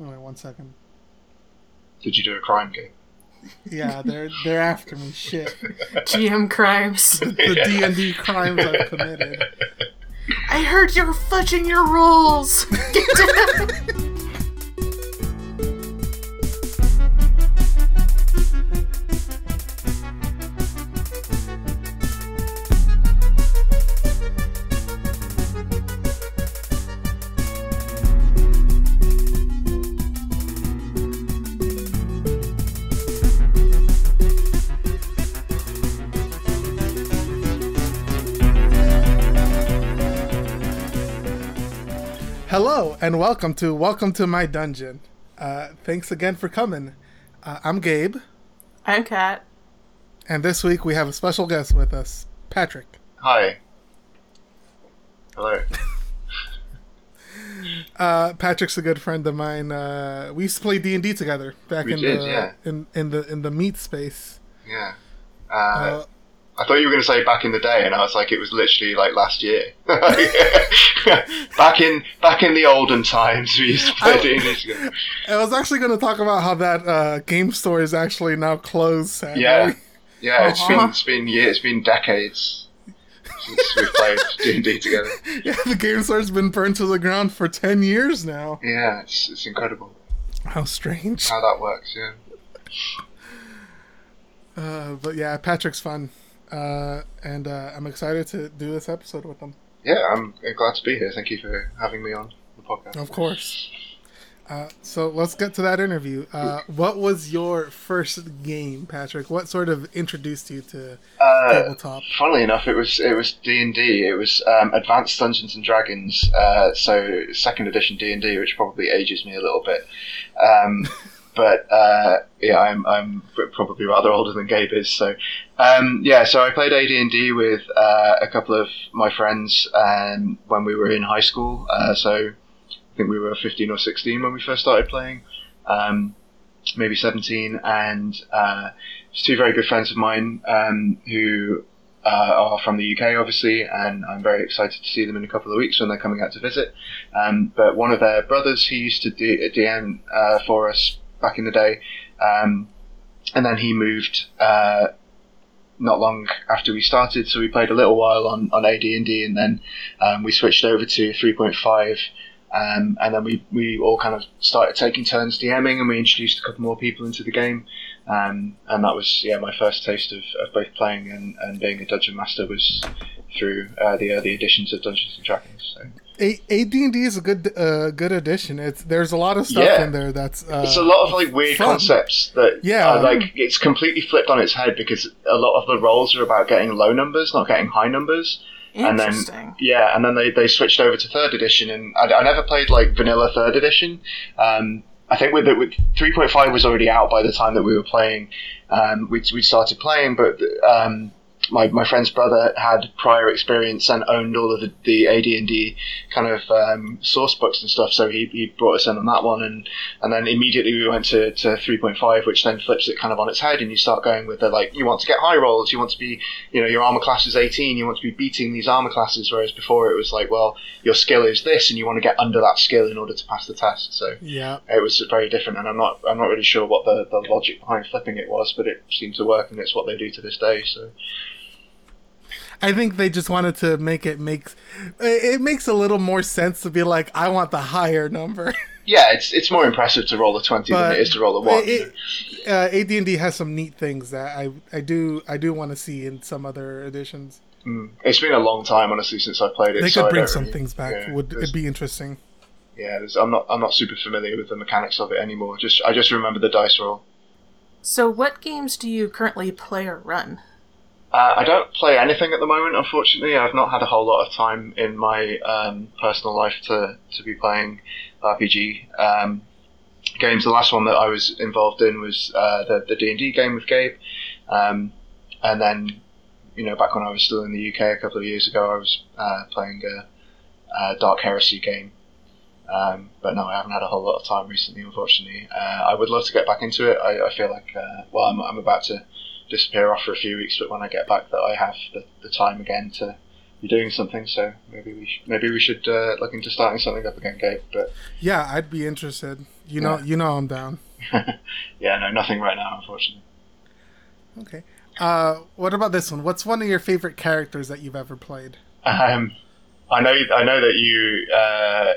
Oh, wait, one second. Did you do a crime game? Yeah, they're they're after me. Shit. GM crimes. The D and D crimes I've committed. I heard you're fudging your rules. Hello and welcome to Welcome to My Dungeon. Uh, thanks again for coming. Uh, I'm Gabe, I'm Kat. and this week we have a special guest with us, Patrick. Hi. Hello. Uh, Patrick's a good friend of mine. Uh, we used to play D and D together back We in did, the yeah. in, in the in the meat space. Yeah. Uh, Uh, I thought you were going to say back in the day, and I was like, it was literally like last year. back in back in the olden times, we used to play I-. I was actually going to talk about how that uh, game store is actually now closed. Sadly. Yeah. Yeah, it's Aw. been it's been years, it's been decades since we've played D&D together. yeah. The game store's been burned to the ground for ten years now. Yeah, it's it's incredible How strange. how that works. Yeah. Uh, but yeah, Patrick's fun, uh, and uh, I'm excited to do this episode with them. Yeah, I'm glad to be here. Thank you for having me on the podcast. Of course. Uh, so let's get to that interview. Uh, what was your first game, Patrick? What sort of introduced you to Uh, tabletop? Funnily enough, it was it was D and D. It was um, Advanced Dungeons and Dragons. Uh, so second edition D and D, which probably ages me a little bit. Um, but uh, yeah, I'm I'm probably rather older than Gabe is. So um, yeah, so I played AD and D with uh, a couple of my friends um, when we were in high school. Uh, so I think we were 15 or 16 when we first started playing. Um, maybe 17, and uh, two very good friends of mine um, who uh, are from the UK, obviously, and I'm very excited to see them in a couple of weeks when they're coming out to visit. Um, but one of their brothers, he used to DM uh, for us back in the day, um, and then he moved uh, not long after we started, so we played a little while on, on AD&D, and then um, we switched over to 3.5. Um, and then we, we all kind of started taking turns DMing, and we introduced a couple more people into the game. Um, and that was yeah my first taste of, of both playing and, and being a dungeon master was through uh, the early editions of Dungeons and Dragons. So A- AD&D is a good uh, good addition. It's there's a lot of stuff Yeah. in there that's uh, it's a lot of like weird fun. concepts that Yeah. are, like it's completely flipped on its head because a lot of the rolls are about getting low numbers, not getting high numbers. And then- Interesting. Yeah, and then they, they switched over to third edition, and I, I never played like vanilla third edition. Um, I think with, the, with 3.5 was already out by the time that we were playing. Um, we we started playing, but um, my my friend's brother had prior experience and owned all of the, the AD&D kind of um, source books and stuff, so he, he brought us in on that one, and and then immediately we went to, to 3.5, which then flips it kind of on its head, and you start going with the like you want to get high rolls, you want to be you know your armor class is 18 you want to be beating these armor classes whereas before it was like well your skill is this and you want to get under that skill in order to pass the test so yeah. it was very different and i'm not i'm not really sure what the, the logic behind flipping it was but it seemed to work and it's what they do to this day so I think they just wanted to make it makes it makes a little more sense to be like I want the higher number. yeah it's it's more impressive to roll a 20 But than it is to roll a 1 It, uh, AD&D has some neat things that I I do I do want to see in some other editions. Mm. it's been a long time honestly since i played it They so could I bring some really- things back. yeah, Would it'd be interesting? yeah there's, i'm not i'm not super familiar with the mechanics of it anymore just i just remember the dice roll So, what games do you currently play or run? Uh, I don't play anything at the moment, unfortunately. I've not had a whole lot of time in my um, personal life to, to be playing RPG um, games. The last one that I was involved in was uh, the D and D game with Gabe, um, and then you know back when I was still in the UK a couple of years ago, I was uh, playing a, a Dark Heresy game. Um, but no, I haven't had a whole lot of time recently, unfortunately. Uh, I would love to get back into it. I, I feel like, uh, well, I'm, I'm about to disappear off for a few weeks, but when I get back, that I have the, the time again to be doing something. So maybe we sh- maybe we should uh, look into starting something up again, Gabe. But Yeah, I'd be interested. You know, Yeah. you know, I'm down. yeah, no, nothing right now, unfortunately. Okay. Uh, what about this one? What's one of your favorite characters that you've ever played? Um, I know I know that you uh,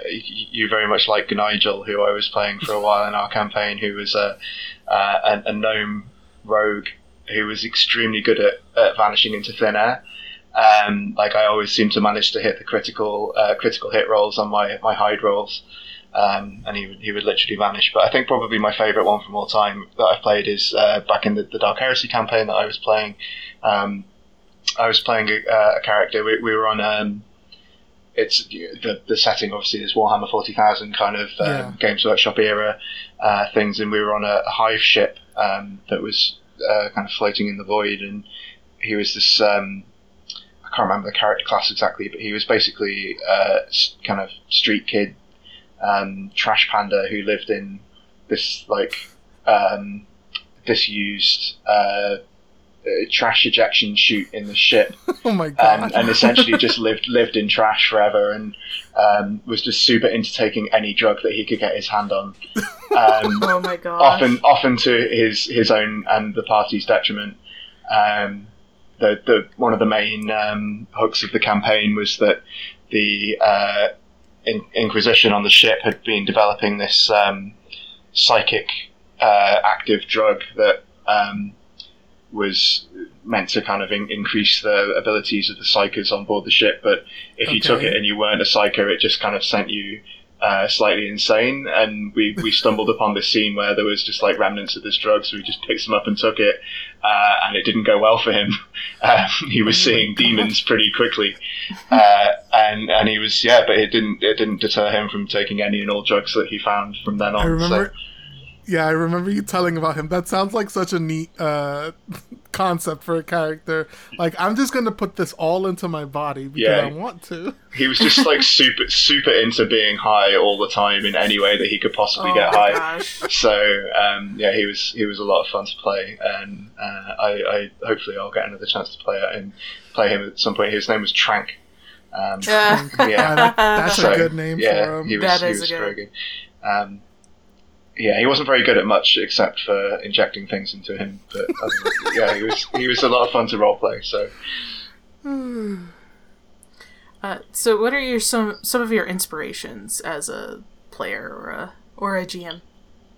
you very much like Nigel, who I was playing for a while in our campaign, who was a uh, a, a gnome rogue who was extremely good at, at vanishing into thin air. Um, like I always seem to manage to hit the critical uh, critical hit rolls on my my hide rolls, um, and he would he would literally vanish. But I think probably my favourite one from all time that I've played is uh, back in the, the Dark Heresy campaign that I was playing. Um, I was playing a, uh, a character. We, we were on. Um, it's the the setting obviously is Warhammer forty thousand kind of um, Yeah. Games Workshop era uh, things, and we were on a, a hive ship um, that was uh, kind of floating in the void, and he was this. Um, I can't remember the character class exactly, but he was basically uh, s- kind of street kid, um, trash panda who lived in this like um, disused uh, uh, trash ejection chute in the ship, Oh my god! and, and essentially just lived lived in trash forever, and um, was just super into taking any drug that he could get his hand on. Um, Oh my god. often often to his his own and the party's detriment. Um, the the one of the main um, hooks of the campaign was that the uh, in, Inquisition on the ship had been developing this um, psychic uh, active drug that um, was meant to kind of in, increase the abilities of the psykers on board the ship. But if you took it and you weren't a psyker, it just kind of sent you uh, slightly insane. And we, we stumbled upon this scene where there was just like remnants of this drug, so we just picked him up and took it. Uh, and it didn't go well for him. Um, he was Oh seeing demons pretty quickly, uh, and and he was yeah, but it didn't it didn't deter him from taking any and all drugs that he found from then on. I so- remember. Yeah, I remember you telling about him. That sounds like such a neat uh, concept for a character. Like, I'm just gonna put this all into my body because Yeah. I want to. he was just like super super into being high all the time in any way that he could possibly oh get my high. gosh. So um, yeah, he was he was a lot of fun to play, and uh, I, I hopefully I'll get another chance to play and play him at some point. His name was Trank. Um, Yeah. Yeah. that- that's so, a good name yeah, for him. he was, That he is a was good- very good. Um, yeah, he wasn't very good at much except for injecting things into him. But um, yeah, he was he was a lot of fun to roleplay. So Uh, so, what are your some some of your inspirations as a player or a or a GM?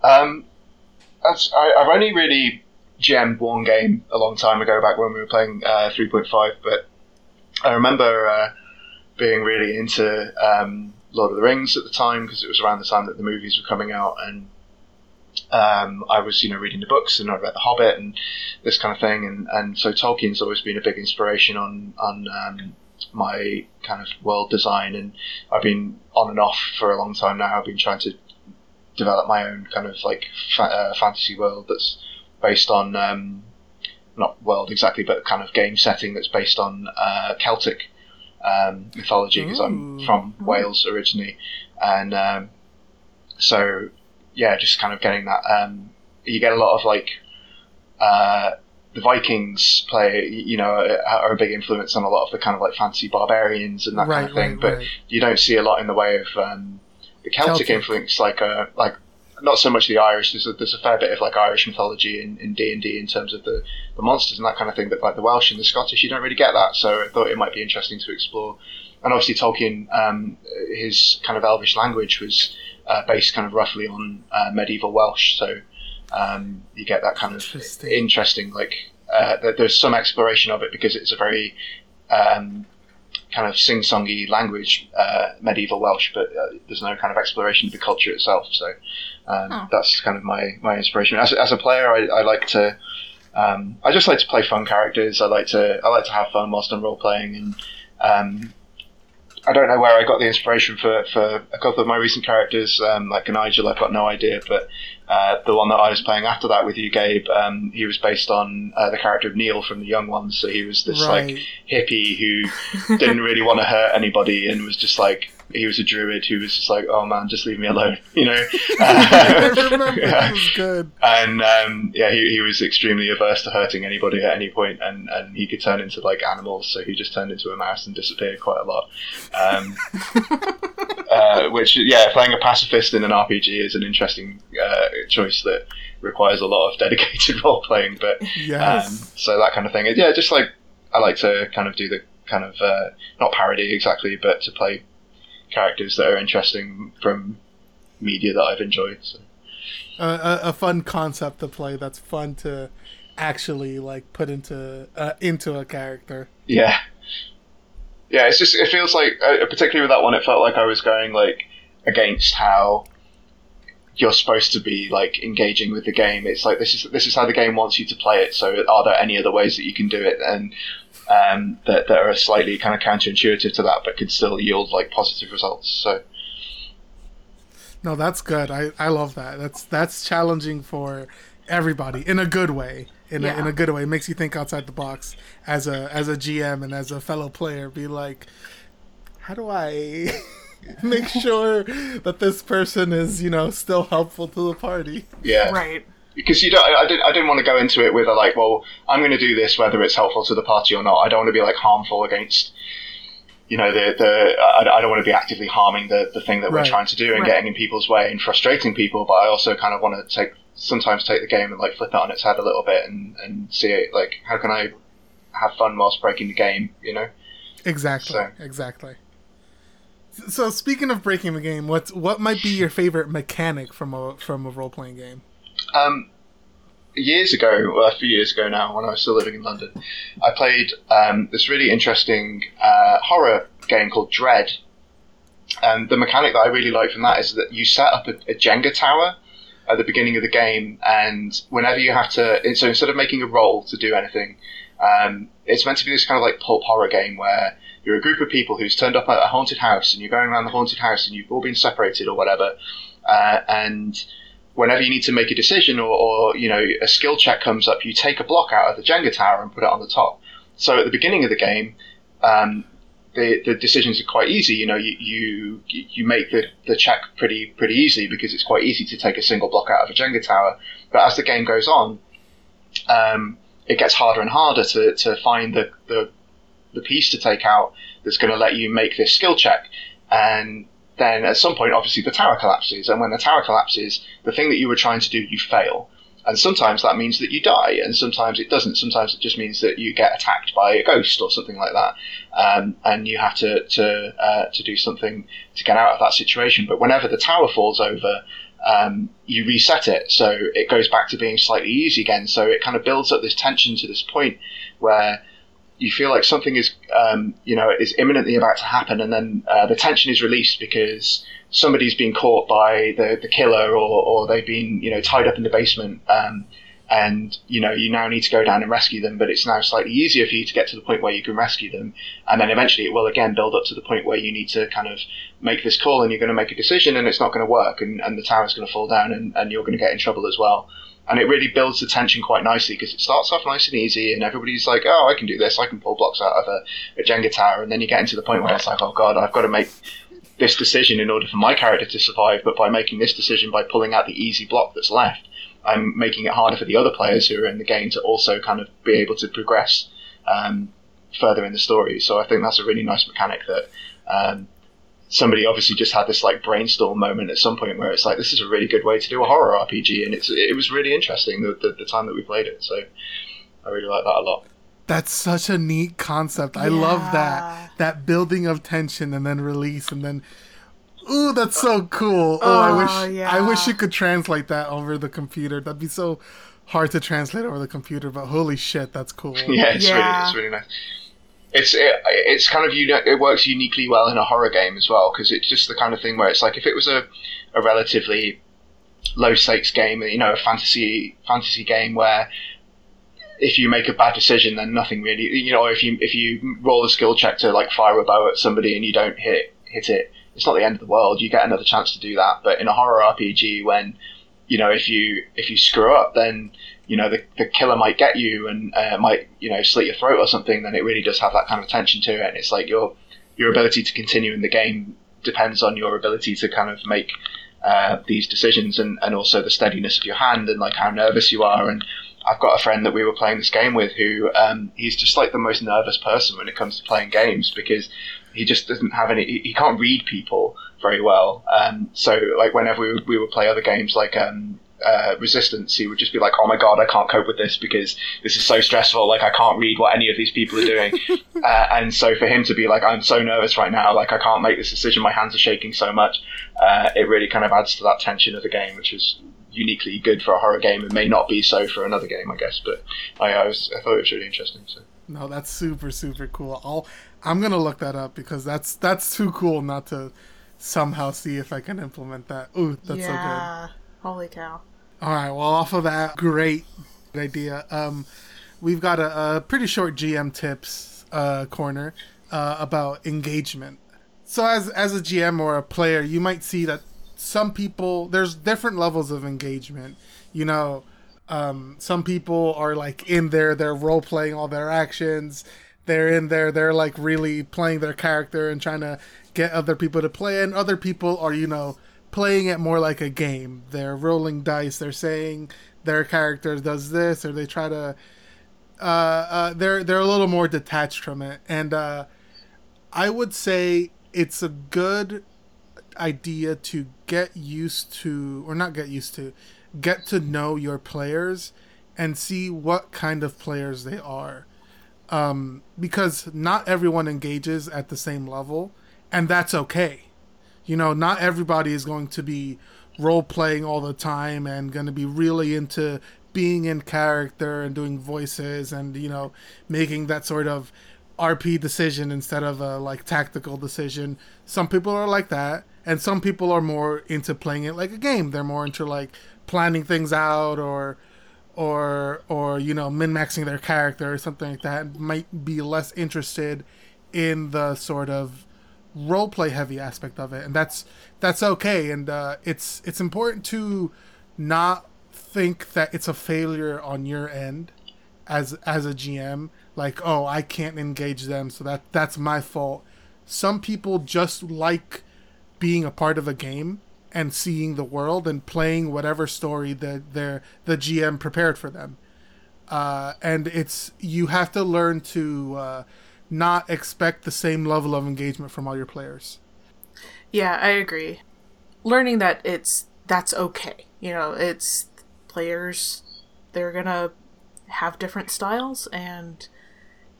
Um, that's, I, I've only really GM'd one game a long time ago, back when we were playing uh, 3.5, but I remember uh, being really into um, Lord of the Rings at the time because it was around the time that the movies were coming out, and um, I was, you know, reading the books and I read The Hobbit and this kind of thing, and, and so Tolkien's always been a big inspiration on on um, my kind of world design, and I've been on and off for a long time now. I've been trying to develop my own kind of like fa- uh, fantasy world that's based on um, not world exactly, but kind of game setting that's based on uh, Celtic um, mythology because I'm from Wales originally, and um, so yeah, just kind of getting that. Um, you get a lot of like uh, the Vikings play, you know, are a big influence on a lot of the kind of like fantasy barbarians and that kind of thing, right, but right. you don't see a lot in the way of um, the Celtic, Celtic. influence, like uh, like not so much the Irish. There's a, there's a fair bit of like Irish mythology in in D and D in terms of the, the monsters and that kind of thing, but like the Welsh and the Scottish, you don't really get that. So I thought it might be interesting to explore. And obviously Tolkien, um, his kind of Elvish language was uh, based kind of roughly on uh, medieval Welsh, so um, you get that kind of Interesting. interesting like uh, there- there's some exploration of it because it's a very um, kind of sing-songy language, uh, medieval Welsh, but uh, there's no kind of exploration of the culture itself. So um, Oh. that's kind of my, my inspiration. As, a- as a player, I, I like to, um, I just like to play fun characters. I like to, I like to have fun whilst I'm role playing, and um, I don't know where I got the inspiration for, for a couple of my recent characters, um, like Nigel. I've got no idea, but uh, the one that I was playing after that with you, Gabe, um, he was based on uh, the character of Neil from The Young Ones. So he was this like hippie who didn't really want to hurt anybody and was just like he was a druid who was just like, "Oh man, just leave me alone," you know. I remember Yeah. that was good. and um, yeah, he, he was extremely averse to hurting anybody at any point, and, and he could turn into like animals, so he just turned into a mouse and disappeared quite a lot. Um, uh, which, yeah, playing a pacifist in an RPG is an interesting uh, choice that requires a lot of dedicated role playing, but um, so that kind of thing. Yeah, just like I like to kind of do the kind of uh, not parody exactly, but to play characters that are interesting from media that I've enjoyed. So. a, a, a fun concept to play that's fun to actually like put into uh, into a character. Yeah, yeah. It's just it feels like, uh, particularly with that one, it felt like I was going like against how you're supposed to be like engaging with the game. It's like this is this is how the game wants you to play it. So are there any other ways that you can do it and um, that that are slightly kind of counterintuitive to that, but could still yield like positive results? So No, that's good. I, I love that. That's that's challenging for everybody in a good way. In, a, in a good way, it makes you think outside the box as a as a GM and as a fellow player. Be like, how do I make sure that this person is you know still helpful to the party? yeah, Right. Because you don't. I, didn't. I didn't want to go into it with a like, well, I'm going to do this whether it's helpful to the party or not. I don't want to be like harmful against, you know, the the. I, I don't want to be actively harming the the thing that Right. we're trying to do and Right. getting in people's way and frustrating people. But I also kind of want to take sometimes take the game and like flip it on its head a little bit and and see it like how can I have fun whilst breaking the game, you know. Exactly. So- Exactly. So speaking of breaking the game, what's what might be your favorite mechanic from a from a role playing game? Um, years ago, a few years ago now, when I was still living in London, I played um, this really interesting uh, horror game called Dread. And the mechanic that I really like from that is that you set up a, a Jenga tower at the beginning of the game, and whenever you have to, so instead of making a roll to do anything, um, it's meant to be this kind of like pulp horror game where you're a group of people who's turned up at a haunted house, and you're going around the haunted house, and you've all been separated or whatever, uh, and whenever you need to make a decision or, or you know a skill check comes up, you take a block out of the Jenga tower and put it on the top. So at the beginning of the game, um, the the decisions are quite easy. You know, you you, you make the, the check pretty pretty easily because it's quite easy to take a single block out of a Jenga tower. But as the game goes on, um, it gets harder and harder to, to find the, the the piece to take out that's going to let you make this skill check. And then at some point, obviously, the tower collapses. And when the tower collapses, the thing that you were trying to do, you fail. And sometimes that means that you die, and sometimes it doesn't. Sometimes it just means that you get attacked by a ghost or something like that, um, and you have to to uh, to do something to get out of that situation. But whenever the tower falls over, um, you reset it, so it goes back to being slightly easy again. So it kind of builds up this tension to this point where you feel like something is, um, you know, is imminently about to happen, and then uh, the tension is released because somebody's been caught by the, the killer, or, or they've been, you know, tied up in the basement, um, and you know, you now need to go down and rescue them. But it's now slightly easier for you to get to the point where you can rescue them, and then eventually it will again build up to the point where you need to kind of make this call, and you're going to make a decision, and it's not going to work, and, and the tower's going to fall down, and, and you're going to get in trouble as well and it really builds the tension quite nicely because it starts off nice and easy, and everybody's like, "Oh, I can do this. I can pull blocks out of a, a Jenga tower." And then you get into the point where it's like, "Oh God, I've got to make this decision in order for my character to survive." But by making this decision, by pulling out the easy block that's left, I'm making it harder for the other players who are in the game to also kind of be able to progress um, further in the story. So I think that's a really nice mechanic that. Um, somebody obviously just had this like brainstorm moment at some point where it's like this is a really good way to do a horror RPG, and it's it was really interesting the, the, the time that we played it. So I really like that a lot. That's such a neat concept. I love that that building of tension and then release and then Ooh, that's so cool. Oh, I Oh, wish yeah. I wish you could translate that over the computer. That'd be so hard to translate over the computer, but holy shit, that's cool. Yeah, it's really it's really nice. It's it, it's kind of uni- it works uniquely well in a horror game as well because it's just the kind of thing where it's like if it was a a relatively low stakes game, you know, a fantasy fantasy game where if you make a bad decision, then nothing really, you know, or if you if you roll a skill check to like fire a bow at somebody and you don't hit hit it, it's not the end of the world. You get another chance to do that. But in a horror RPG, when you know if you if you screw up, then you know the, the killer might get you and uh, might you know slit your throat or something. Then it really does have that kind of tension to it, and it's like your your ability to continue in the game depends on your ability to kind of make uh, these decisions and, and also the steadiness of your hand and like how nervous you are and I've got a friend that we were playing this game with who um, he's just like the most nervous person when it comes to playing games because he just doesn't have any he, he can't read people very well um, so like whenever we, we would play other games like um, uh, resistance, he would just be like, "Oh my god, I can't cope with this because this is so stressful. Like I can't read what any of these people are doing." uh, and so for him to be like, "I'm so nervous right now. Like I can't make this decision. My hands are shaking so much." Uh, it really kind of adds to that tension of the game, which is uniquely good for a horror game and may not be so for another game, I guess. But I, I was I thought it was really interesting. So. No, that's super super cool. I'll I'm gonna look that up because that's that's too cool not to somehow see if I can implement that. Ooh, that's yeah. so good. Holy cow. All right. Well, off of that great idea, um, we've got a, a pretty short GM tips uh, corner uh, about engagement. So, as as a GM or a player, you might see that some people there's different levels of engagement. You know, um, some people are like in there, they're role playing all their actions. They're in there, they're like really playing their character and trying to get other people to play. And other people are, you know, playing it more like a game. They're rolling dice. They're saying their character does this, or they try to. Uh, uh, they're they're a little more detached from it, and uh, I would say it's a good idea to get used to, or not get used to, get to know your players and see what kind of players they are. Um, because not everyone engages at the same level, and that's okay you know, not everybody is going to be role playing all the time and going to be really into being in character and doing voices and you know making that sort of RP decision instead of a like tactical decision. Some people are like that, and some people are more into playing it like a game. They're more into like planning things out or or or you know min maxing their character or something like that. Might be less interested in the sort of role play heavy aspect of it, and that's that's okay. And uh, it's it's important to not think that it's a failure on your end as as a GM. Like, oh, I can't engage them, so that that's my fault. Some people just like being a part of a game and seeing the world and playing whatever story that their the GM prepared for them. Uh, and it's you have to learn to uh, not expect the same level of engagement from all your players. Yeah, I agree. Learning that it's that's okay. You know, it's players they're to have different styles and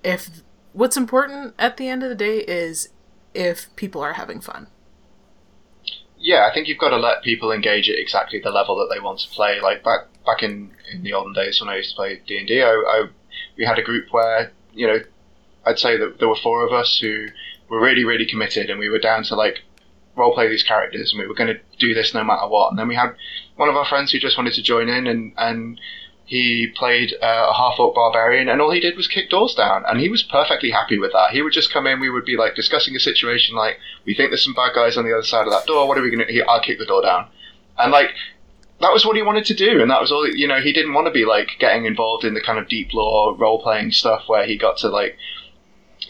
if what's important at the end of the day is if people are having fun. Yeah, I think you've got to let people engage at exactly the level that they want to play. Like back back in, in the olden days when I used to play D and D, we had a group where you know I'd say that there were four of us who were really, really committed, and we were down to like role play these characters, and we were going to do this no matter what. And then we had one of our friends who just wanted to join in, and and he played uh, a half orc barbarian, and all he did was kick doors down, and he was perfectly happy with that. He would just come in, we would be like discussing a situation, like we think there's some bad guys on the other side of that door. What are we going to? I'll kick the door down, and like that was what he wanted to do, and that was all. You know, he didn't want to be like getting involved in the kind of deep lore role playing stuff where he got to like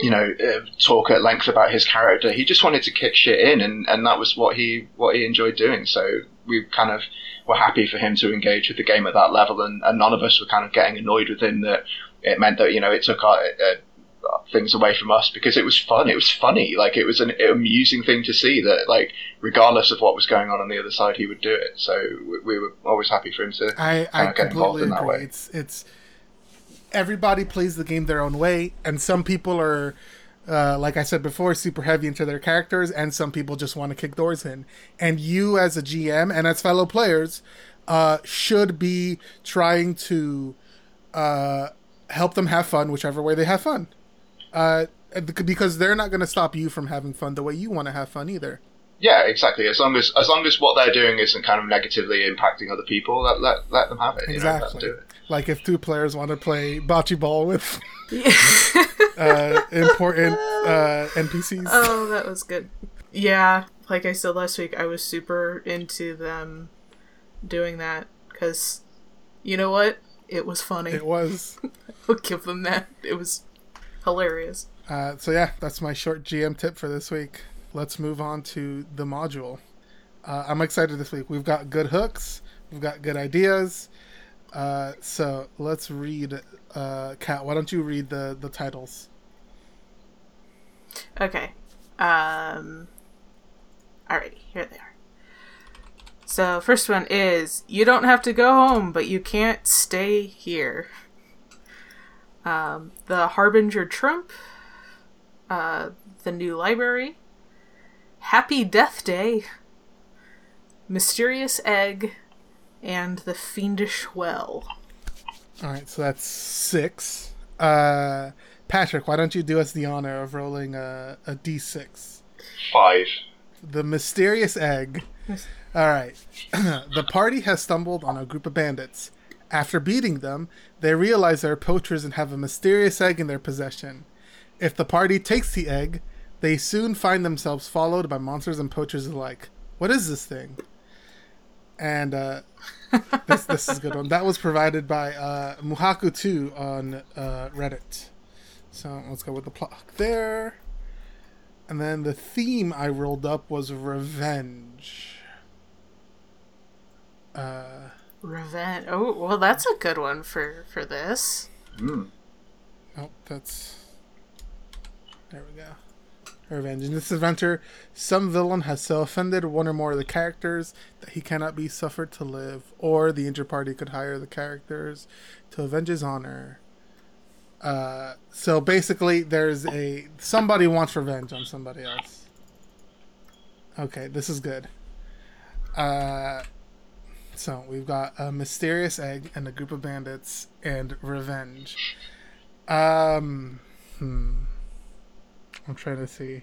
you know, uh, talk at length about his character. He just wanted to kick shit in, and, and that was what he what he enjoyed doing. So we kind of were happy for him to engage with the game at that level, and, and none of us were kind of getting annoyed with him that it meant that you know it took our, uh, things away from us because it was fun. It was funny. Like it was an amusing thing to see that like regardless of what was going on on the other side, he would do it. So we, we were always happy for him to I, I get involved in that agree. way. It's it's everybody plays the game their own way, and some people are, uh, like I said before, super heavy into their characters, and some people just want to kick doors in. And you, as a GM and as fellow players, uh, should be trying to uh, help them have fun, whichever way they have fun, uh, because they're not going to stop you from having fun the way you want to have fun either. Yeah, exactly. As long as as long as what they're doing isn't kind of negatively impacting other people, let let, let them have it. Exactly. Know, it. Like if two players want to play bocce ball with uh, important uh, NPCs. Oh, that was good. Yeah, like I said last week, I was super into them doing that because you know what? It was funny. It was. I'll give them that. It was hilarious. Uh, so yeah, that's my short GM tip for this week. let's move on to the module. Uh, I'm excited this week. We've got good hooks, we've got good ideas. Uh, so let's read. Uh, Kat, why don't you read the the titles? Okay. Um. Alrighty, here they are. So first one is you don't have to go home, but you can't stay here. Um, the Harbinger Trump, uh, the new library, Happy Death Day, Mysterious Egg, and the Fiendish Well. All right, so that's six. Uh, Patrick, why don't you do us the honor of rolling a, a d6? Five. The mysterious egg. All right. the party has stumbled on a group of bandits. After beating them, they realize they're poachers and have a mysterious egg in their possession. If the party takes the egg, they soon find themselves followed by monsters and poachers alike. What is this thing? And uh, this this is a good one. That was provided by uh, Muhaku2 on uh, Reddit. So let's go with the plot there. And then the theme I rolled up was revenge. Uh, Revenge. Oh, well, that's a good one for for this. Mm. oh, that's. There we go. Revenge. In this adventure, some villain has so offended one or more of the characters that he cannot be suffered to live, or the injured party could hire the characters to avenge his honor. Uh, so basically, there's a somebody wants revenge on somebody else. Okay, this is good. Uh, so we've got a mysterious egg and a group of bandits and revenge. Um, hmm. I'm trying to see.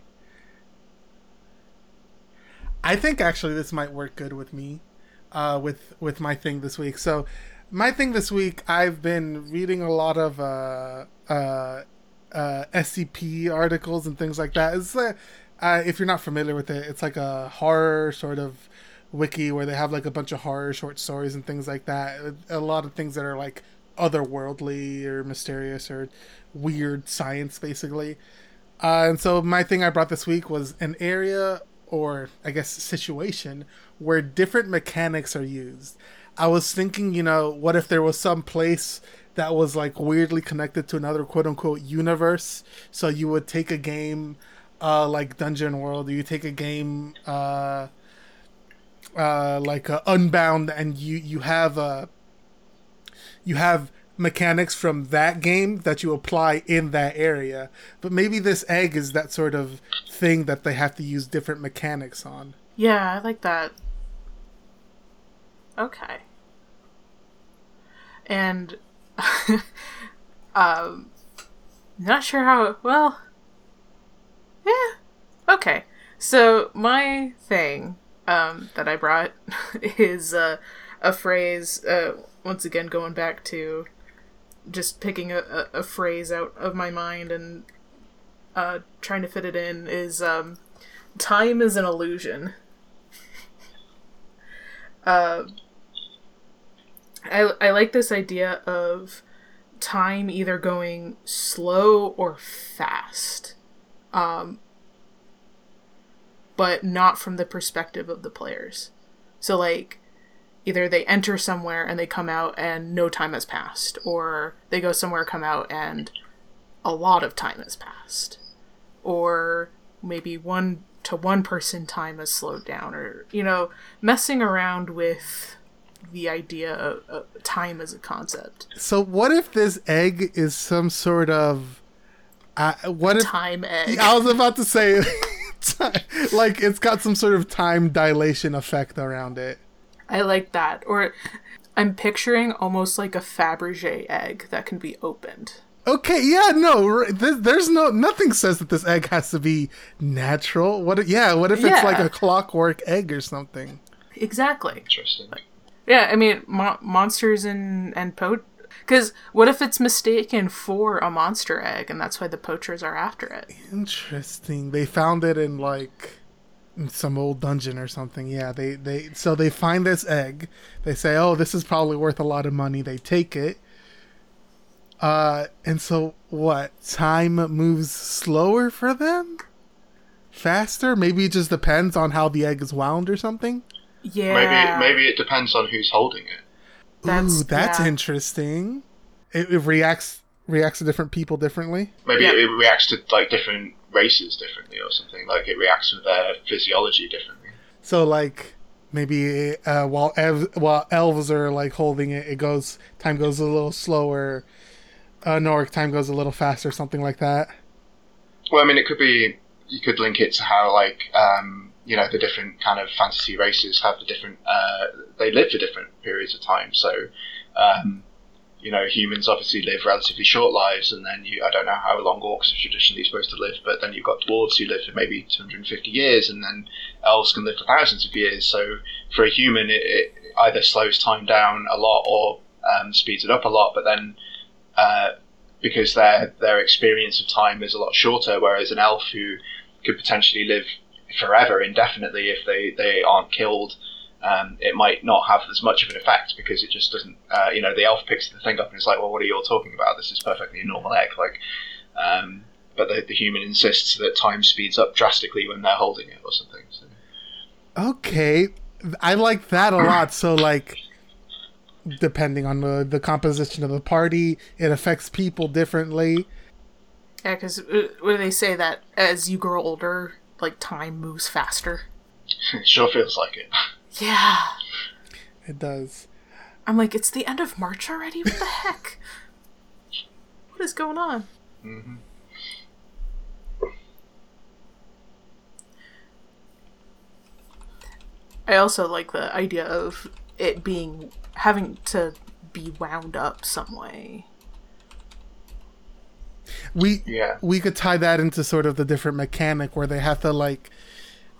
I think actually this might work good with me, uh, with with my thing this week. So, my thing this week, I've been reading a lot of uh, uh, uh, SCP articles and things like that. It's uh, uh, if you're not familiar with it, it's like a horror sort of wiki where they have like a bunch of horror short stories and things like that. A lot of things that are like otherworldly or mysterious or weird science, basically. Uh, and so my thing I brought this week was an area or I guess situation where different mechanics are used. I was thinking, you know, what if there was some place that was like weirdly connected to another quote unquote universe? So you would take a game uh, like Dungeon World, or you take a game uh, uh, like uh, Unbound, and you you have a you have mechanics from that game that you apply in that area. But maybe this egg is that sort of thing that they have to use different mechanics on. Yeah, I like that. Okay. And um not sure how well Yeah. Okay. So my thing um that I brought is uh, a phrase uh once again going back to just picking a, a, a phrase out of my mind and uh, trying to fit it in is um, time is an illusion. uh, I, I like this idea of time either going slow or fast, um, but not from the perspective of the players. So, like, either they enter somewhere and they come out and no time has passed, or they go somewhere, come out, and a lot of time has passed, or maybe one to one person time has slowed down, or you know, messing around with the idea of, of time as a concept. So what if this egg is some sort of uh, what if Time egg. I was about to say like it's got some sort of time dilation effect around it. I like that. Or I'm picturing almost like a Fabergé egg that can be opened. Okay, yeah, no, there's no nothing says that this egg has to be natural. What? Yeah, what if it's Yeah. like a clockwork egg or something? Exactly. Interesting. Yeah, I mean, mo- monsters and and po. Because what if it's mistaken for a monster egg, and that's why the poachers are after it? Interesting. They found it in like in some old dungeon or something. Yeah, they they so they find this egg. They say, "Oh, this is probably worth a lot of money." They take it. Uh, and so what? Time moves slower for them. faster? Maybe it just depends on how the egg is wound or something. Yeah. Maybe maybe it depends on who's holding it. That's- Ooh, that's yeah. interesting. It, it reacts reacts to different people differently. Maybe Yeah. it reacts to like different races differently or something. Like it reacts to their physiology differently. So like maybe uh, while ev- while elves are like holding it, it goes time goes a little slower. Uh, Noric time goes a little faster, something like that. Well, I mean, it could be you could link it to how like um, you know the different kind of fantasy races have the different uh, they live for different periods of time. So um, you know humans obviously live relatively short lives, and then you I don't know how long orcs are traditionally supposed to live, but then you've got dwarves who live for maybe 250 years, and then elves can live for thousands of years. So for a human, it, it either slows time down a lot or um, speeds it up a lot, but then uh, because their their experience of time is a lot shorter, whereas an elf who could potentially live forever indefinitely if they, they aren't killed, um, it might not have as much of an effect because it just doesn't. Uh, you know, the elf picks the thing up and is like, "Well, what are you all talking about? This is perfectly a normal egg." Like, um, but the, the human insists that time speeds up drastically when they're holding it or something. So. Okay, I like that a lot. So like, depending on the the composition of the party, it affects people differently. Yeah, because when they say that as you grow older, like time moves faster. it sure feels like it. Yeah. It does. I'm like, it's the end of March already? What the heck? What is going on? hmm I also like the idea of it being having to be wound up some way. We Yeah. we could tie that into sort of the different mechanic where they have to like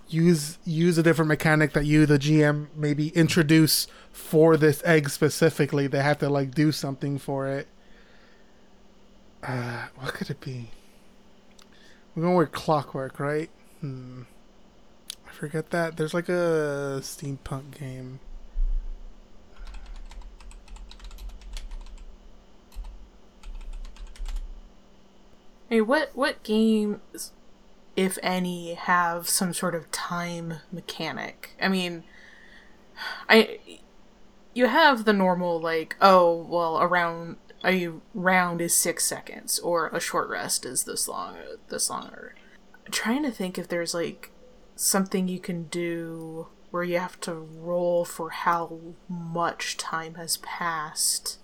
use use a different mechanic that you the GM maybe introduce for this egg specifically. They have to like do something for it. Uh, what could it be? We're going with clockwork, right? Hmm. I forget that. There's like a steampunk game. Hey, what what games, if any, have some sort of time mechanic? I mean, I you have the normal like, oh well, around a round is six seconds, or a short rest is this long, this long. Or I'm trying to think if there's like something you can do where you have to roll for how much time has passed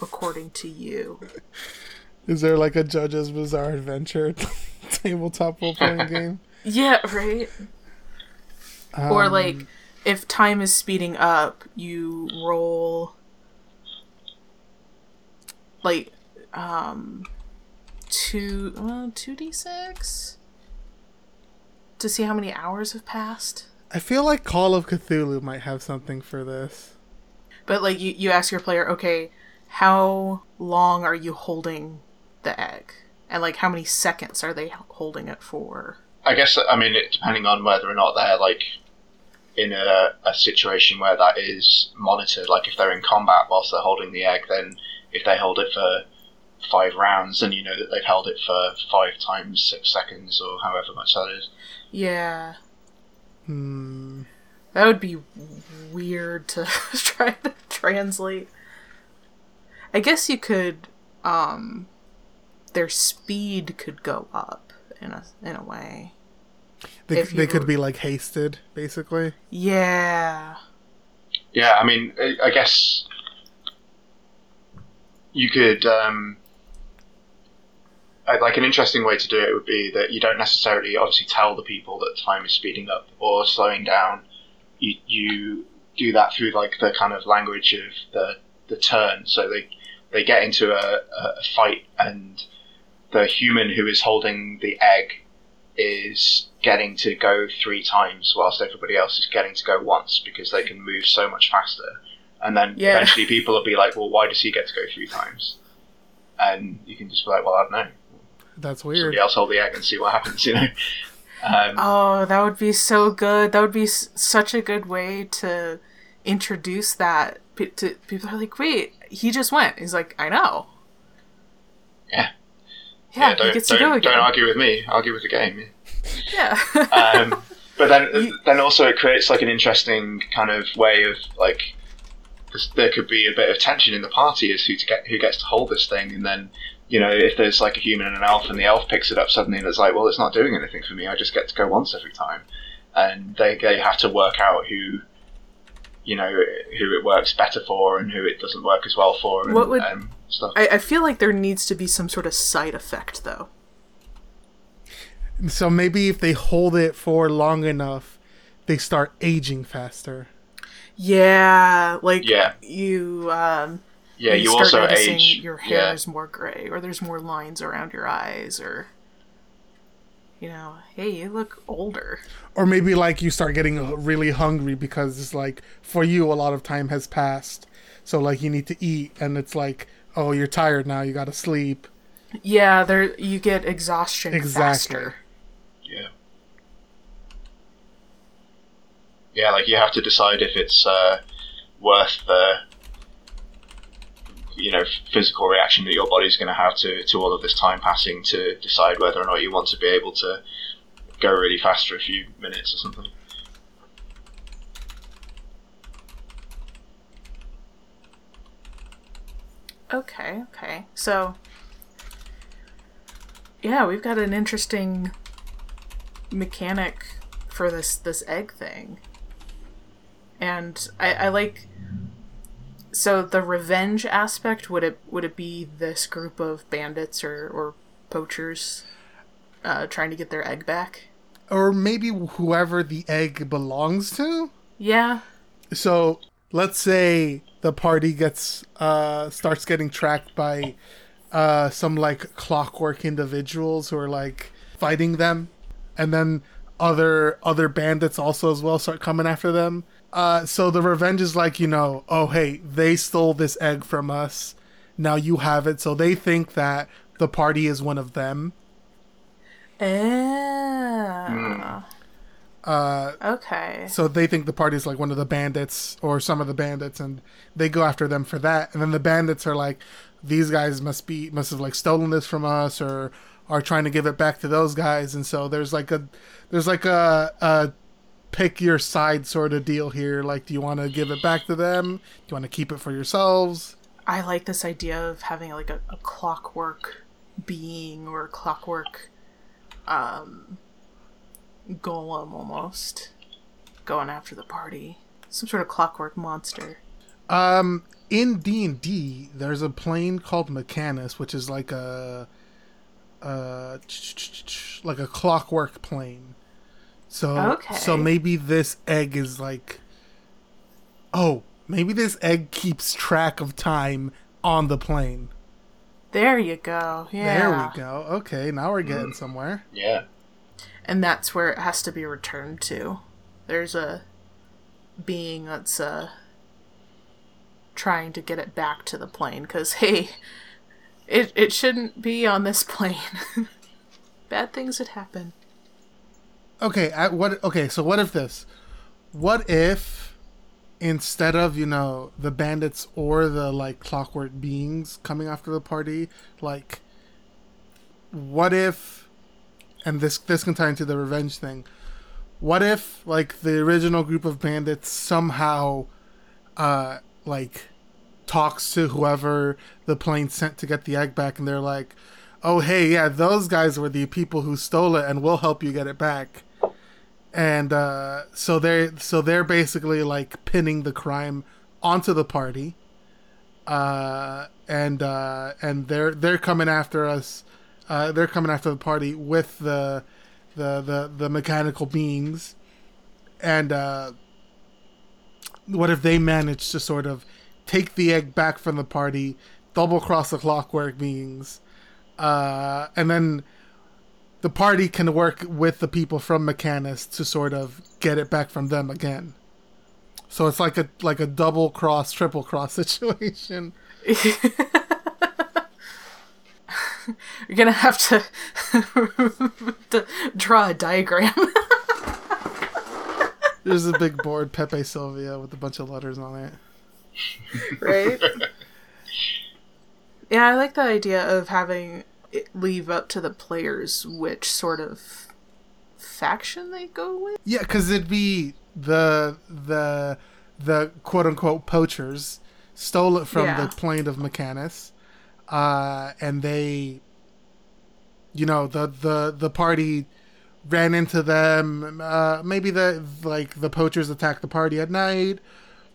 according to you. Is there like a JoJo's Bizarre Adventure tabletop role playing game? Yeah, right. or Um, like if time is speeding up you roll like um two uh, 2d6 to see how many hours have passed I feel like Call of Cthulhu might have something for this. but like you, you ask your player okay how long are you holding the egg and like how many seconds are they holding it for I guess I mean it, depending on whether or not they're like in a, a situation where that is monitored. Like if they're in combat whilst they're holding the egg, then if they hold it for five rounds, then you know that they've held it for five times six seconds or however much that is. yeah Hmm. That would be weird to try to translate. I guess you could um their speed could go up in a in a way. They, they you- could be like hasted, basically. Yeah. Yeah, I mean, I, I guess you could. Um, uh, like an interesting way to do it would be that you don't necessarily obviously tell the people that time is speeding up or slowing down. You, you do that through like the kind of language of the the turn. So they they get into a, a fight and the human who is holding the egg is getting to go three times whilst everybody else is getting to go once because they can move so much faster. And then Yeah. eventually people will be like, well, why does he get to go three times? And you can just be like, well, I don't know. That's weird. Somebody else hold the egg and see what happens, you know? Um, Oh, that would be so good. That would be s- such a good way to introduce that. Pe- to people are like, "Wait, he just went." He's like, "I know." Yeah. Yeah, don't, gets to don't, go don't argue with me, argue with the game. Yeah. um, but then then also it creates like an interesting kind of way of like 'cause there could be a bit of tension in the party as who to get who gets to hold this thing, and then you know if there's like a human and an elf, and the elf picks it up suddenly, and it's like, well, it's not doing anything for me. I just get to go once every time, and they they have to work out who. You know who it works better for and who it doesn't work as well for, and What would- um, stuff. I, I feel like there needs to be some sort of side effect, though. So maybe if they hold it for long enough, they start aging faster. Yeah, like Yeah. you um yeah, you, start also noticing age. your hair yeah. is more gray or there's more lines around your eyes or you know, hey, you look older. Or maybe like you start getting really hungry because it's like for you a lot of time has passed. So like you need to eat and it's like, oh, you're tired now, you got to sleep. Yeah, there you get exhaustion Exactly. faster. Yeah. Yeah, like you have to decide if it's uh, worth the you know physical reaction that your body's going to have to to all of this time passing to decide whether or not you want to be able to go really fast for a few minutes or something. Okay, okay. So yeah, we've got an interesting mechanic for this this egg thing. And I, I like so the revenge aspect would it would it be this group of bandits or, or poachers uh, trying to get their egg back? Or maybe whoever the egg belongs to. Yeah. So let's say the party gets uh starts getting tracked by uh some like clockwork individuals who are like fighting them. And then other other bandits also as well start coming after them. Uh so the revenge is like you know oh hey they stole this egg from us. Now you have it. So they think that the party is one of them. Ah. Uh Okay. So they think the party's like one of the bandits or some of the bandits, and they go after them for that. And then the bandits are like, these guys must be must have like stolen this from us, or are trying to give it back to those guys. And so there's like a there's like a, a pick your side sort of deal here. Like, do you want to give it back to them? Do you want to keep it for yourselves? I like this idea of having like a, a clockwork being or clockwork um golem almost going after the party. Some sort of clockwork monster. Um, in D and D, there's a plane called Mechanus, which is like a, uh, like a clockwork plane. So, Okay. so maybe this egg is like, oh, maybe this egg keeps track of time on the plane. There you go. Yeah. There we go. Okay, now we're getting somewhere. Yeah. And that's where it has to be returned to. There's a being that's uh trying to get it back to the plane cuz hey, it it shouldn't be on this plane. Bad things would happen. Okay, at what? Okay, so what if this? What if instead of you know the bandits or the like clockwork beings coming after the party, like what if? And this this can tie into the revenge thing. What if like the original group of bandits somehow, uh, like talks to whoever the plane sent to get the egg back, and they're like, "Oh, hey, yeah, those guys were the people who stole it, and we'll help you get it back." And uh, so they're so they're basically like pinning the crime onto the party, uh, and uh, and they're they're coming after us. Uh, they're coming after the party with the the the, the mechanical beings, and uh, what if they manage to sort of take the egg back from the party, double cross the clockwork beings, uh, and then the party can work with the people from Mechanus to sort of get it back from them again. So it's like a like a double cross, triple cross situation. You're gonna have to, to draw a diagram. There's a big board, Pepe Sylvia, with a bunch of letters on it. right? yeah, I like the idea of having it leave up to the players which sort of faction they go with? Yeah, because it'd be the the the quote unquote poachers stole it from Yeah. the plane of Mechanus, uh, and they, you know, the the the party ran into them. Uh, maybe the like the poachers attacked the party at night,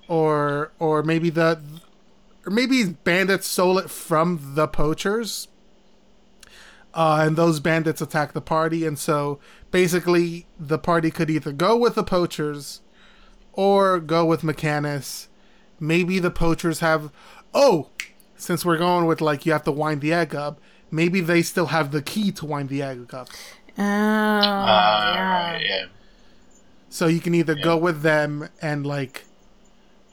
or or maybe the or maybe bandits stole it from the poachers. Uh, and those bandits attack the party, and so basically the party could either go with the poachers or go with Mechanus. Maybe the poachers have. Oh, since we're going with like you have to wind the egg up, maybe they still have the key to wind the egg up. Oh, Ah, yeah. right, yeah. So you can either go with them and like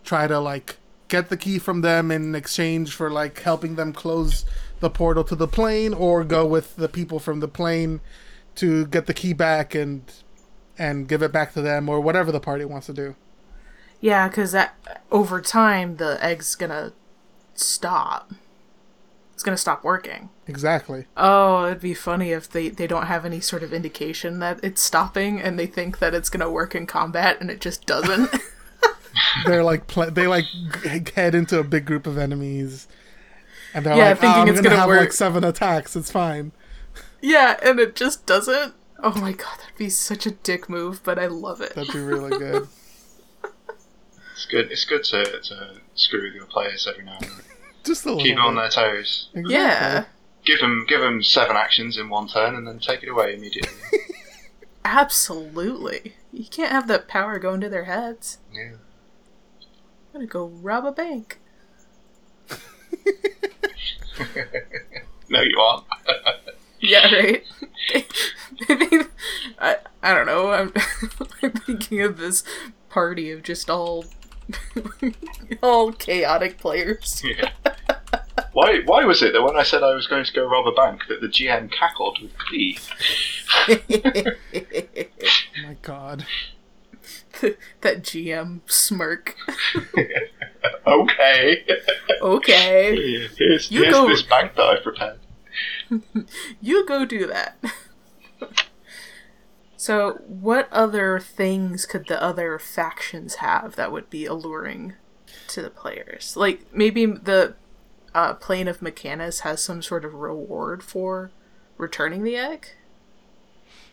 try to like get the key from them in exchange for like helping them close the portal to the plane or go with the people from the plane to get the key back and and give it back to them or whatever the party wants to do. Yeah, because over time the egg's gonna stop. It's gonna stop working. Exactly. Oh, it'd be funny if they they don't have any sort of indication that it's stopping, and they think that it's gonna work in combat, and it just doesn't. They're like pl- they like g- head into a big group of enemies and they're Yeah, like, thinking oh, I'm it's gonna, gonna have work." like seven attacks. It's fine. yeah, and it just doesn't. Oh my god, that'd be such a dick move, but I love it. That'd be really good. It's good. It's good to, to screw with your players every now and then. Just a little. Keep them on their toes. Exactly. Yeah, Give them give them seven actions in one turn, and then take it away immediately. absolutely. You can't have that power go into their heads. yeah. I'm gonna go rob a bank. No, you aren't. Yeah, right. I I don't know. I'm, I'm thinking of this party of just all all chaotic players. Yeah. Why, why was it that when I said I was going to go rob a bank that the GM cackled with glee? Oh my god. that GM smirk. okay. Okay, Here's, You here's go- this bank that I've prepared. you go do that. So, what other things could the other factions have that would be alluring to the players? Like maybe the uh, plane of Mechanus has some sort of reward for returning the egg.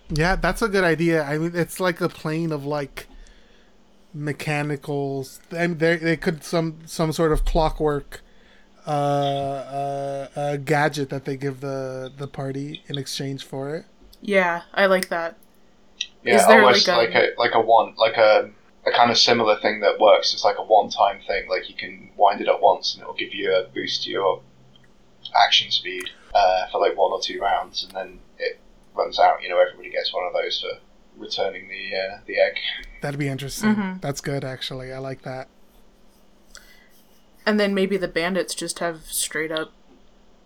Yeah, that's a good idea. I mean, it's like a plane of like mechanicals. I mean, they they could some some sort of clockwork uh, uh, uh, gadget that they give the the party in exchange for it. Yeah, I like that. Yeah, Is there almost like like a- a, like a one like a a kind of similar thing that works. It's like a one time thing. Like you can wind it up once, and it'll give you a boost to your action speed uh, for like one or two rounds, and then it runs out. You know, everybody gets one of those for returning the uh, the egg. That'd be interesting. Mhm. That's good, actually. I like that. And then maybe the bandits just have straight up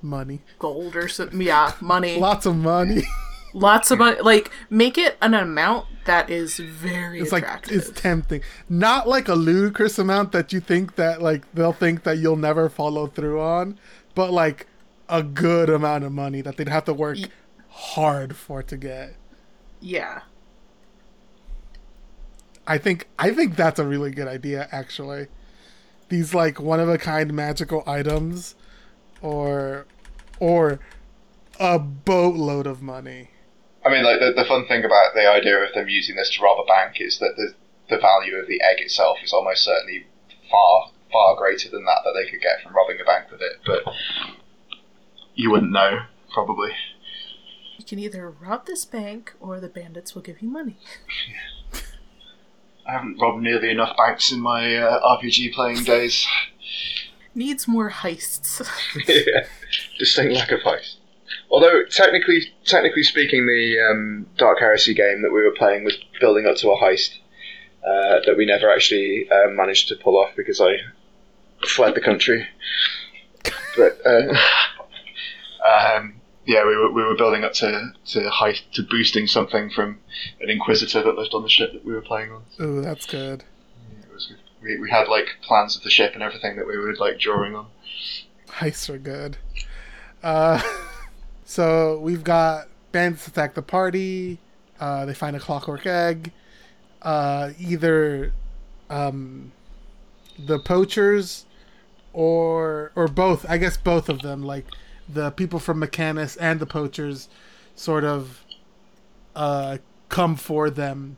Money, gold or something. Yeah, money. lots of money. Lots of money. Like, make it an amount that is very it's like attractive. it's tempting. Not like a ludicrous amount that you think that like they'll think that you'll never follow through on, but like a good amount of money that they'd have to work hard for to get. yeah. I think I think that's a really good idea actually. These like one of a kind magical items or or a boatload of money. I mean, like the, the fun thing about the idea of them using this to rob a bank is that the the value of the egg itself is almost certainly far far greater than that that they could get from robbing a bank with it. But you wouldn't know, probably. You can either rob this bank or the bandits will give you money. Yeah. I haven't robbed nearly enough banks in my uh, RPG playing days. Needs more heists. yeah, distinct lack of heist. Although technically, technically speaking, the um, Dark Heresy game that we were playing was building up to a heist uh, that we never actually uh, managed to pull off because I fled the country. But uh, um, yeah, we were, we were building up to to heist to boosting something from an Inquisitor that lived on the ship that we were playing on. Oh, that's good. It was good. We, we had like plans of the ship and everything that we were like drawing on. Heists are good. So we've got bandits attack the party. Uh, they find a clockwork egg. Uh, either um, the poachers or or both. I guess both of them, like the people from Mechanus and the poachers, sort of uh, come for them.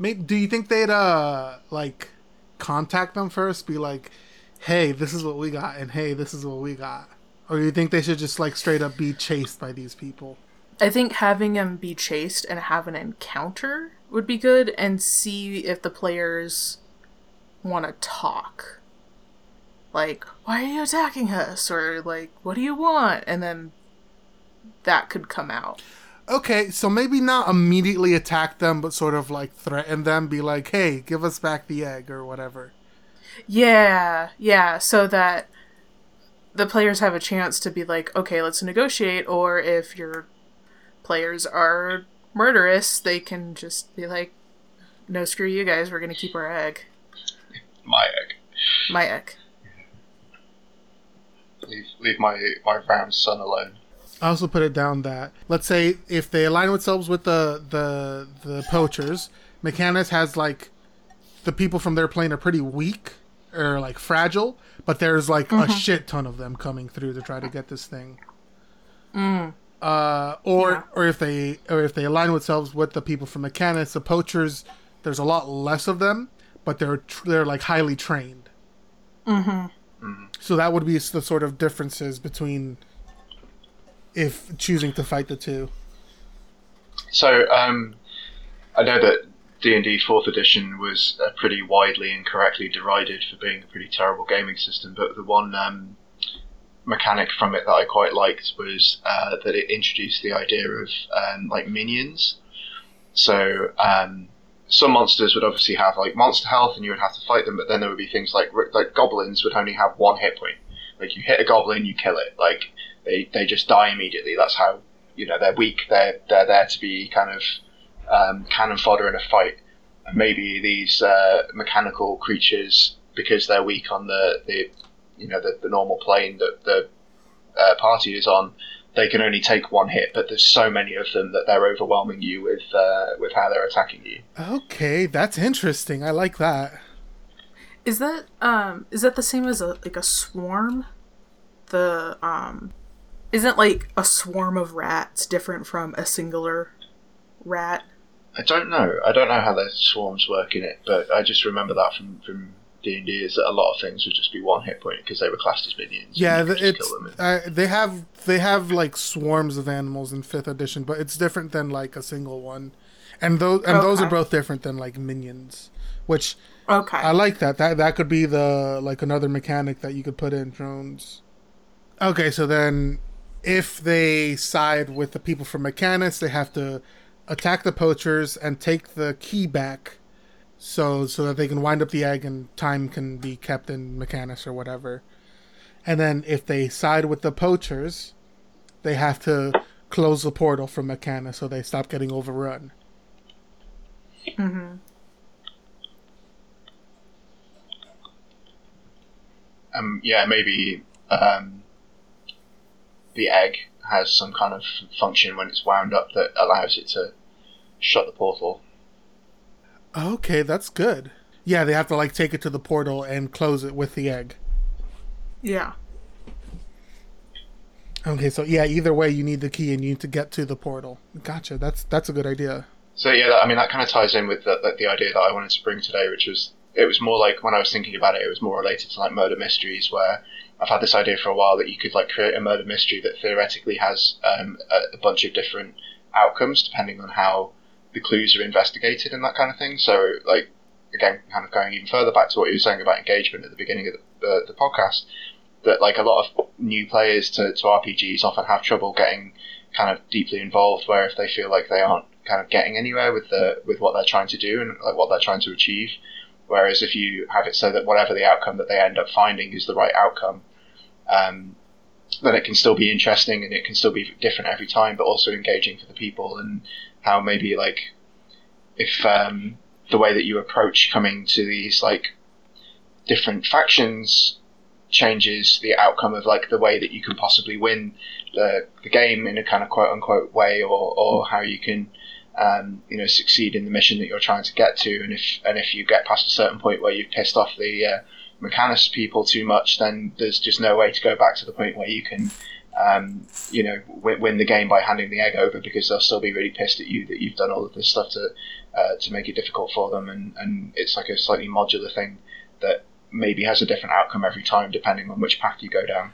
Do you think they'd uh like contact them first? Be like, "Hey, this is what we got," and "Hey, this is what we got," or do you think they should just like straight up be chased by these people? I think having them be chased and have an encounter would be good, and see if the players want to talk. Like, why are you attacking us? Or like, what do you want? And then that could come out. Okay, so maybe not immediately attack them, but sort of like threaten them, be like, "Hey, give us back the egg" or whatever. Yeah, yeah, so that the players have a chance to be like, okay, let's negotiate, or if your players are murderous, they can just be like, no, screw you guys, we're gonna keep our egg. My egg. My egg. Leave, leave my my round son alone. I also put it down that let's say if they align themselves with the the the poachers, Mechanus has like the people from their plane are pretty weak or like fragile, but there's like a shit ton of them coming through to try to get this thing. Uh, or Yeah. or if they or if they align themselves with the people from Mechanus, the poachers, there's a lot less of them, but they're tr- they're like highly trained. Mm-hmm. So that would be the sort of differences between if choosing to fight the two. So um, I know that D and D Fourth Edition was uh, pretty widely and correctly derided for being a pretty terrible gaming system, but the one um, mechanic from it that I quite liked was uh, that it introduced the idea of um, like minions. So um, some monsters would obviously have like monster health, and you would have to fight them, but then there would be things like like goblins would only have one hit point. Like you hit a goblin, you kill it. Like they they just die immediately. That's how you know they're weak. They're they're there to be kind of um, cannon fodder in a fight. And maybe these uh, mechanical creatures, because they're weak on the, the you know the, the normal plane that the uh, party is on, they can only take one hit. But there's so many of them that they're overwhelming you with uh, with how they're attacking you. Okay, that's interesting. I like that. Is that um is that the same as a like a swarm? The um isn't like a swarm of rats different from a singular rat? I don't know. I don't know how the swarms work in it, but I just remember that from from D and D is that a lot of things would just be one hit point because they were classed as minions. Yeah, and you the, could just it's kill them. uh, they have they have like swarms of animals in fifth edition, but it's different than like a single one, and those and those are both different than like minions, which Okay. I like that. That that could be the like another mechanic that you could put in drones. Okay, so then if they side with the people from Mechanus, they have to attack the poachers and take the key back so so that they can wind up the egg and time can be kept in Mechanus or whatever. And then if they side with the poachers, they have to close the portal from Mechanus so they stop getting overrun. um, yeah, maybe um, the egg has some kind of function when it's wound up that allows it to shut the portal. Okay, that's good. Yeah, they have to like take it to the portal and close it with the egg. yeah. Okay, so yeah, either way, you need the key and you need to get to the portal. Gotcha. That's that's a good idea. So yeah, that, I mean that kind of ties in with the, the, the idea that I wanted to bring today, which was it was more like when I was thinking about it, it was more related to like murder mysteries, where I've had this idea for a while that you could like create a murder mystery that theoretically has um, a, a bunch of different outcomes depending on how the clues are investigated and that kind of thing. So like again, kind of going even further back to what you were saying about engagement at the beginning of the, the, the podcast, that like a lot of new players to, to RPGs often have trouble getting kind of deeply involved where if they feel like they aren't kind of getting anywhere with the with what they're trying to do and like what they're trying to achieve whereas if you have it so that whatever the outcome that they end up finding is the right outcome um, then it can still be interesting and it can still be different every time but also engaging for the people and how maybe like if um, the way that you approach coming to these like different factions changes the outcome of like the way that you can possibly win the, the game in a kind of quote unquote way, or, or how you can um, you know succeed in the mission that you're trying to get to. And if and if you get past a certain point where you've pissed off the uh, Mechanus people too much, then there's just no way to go back to the point where you can. Um, you know, win, win, the game by handing the egg over because they'll still be really pissed at you that you've done all of this stuff to uh, to make it difficult for them, and, and it's like a slightly modular thing that maybe has a different outcome every time depending on which path you go down.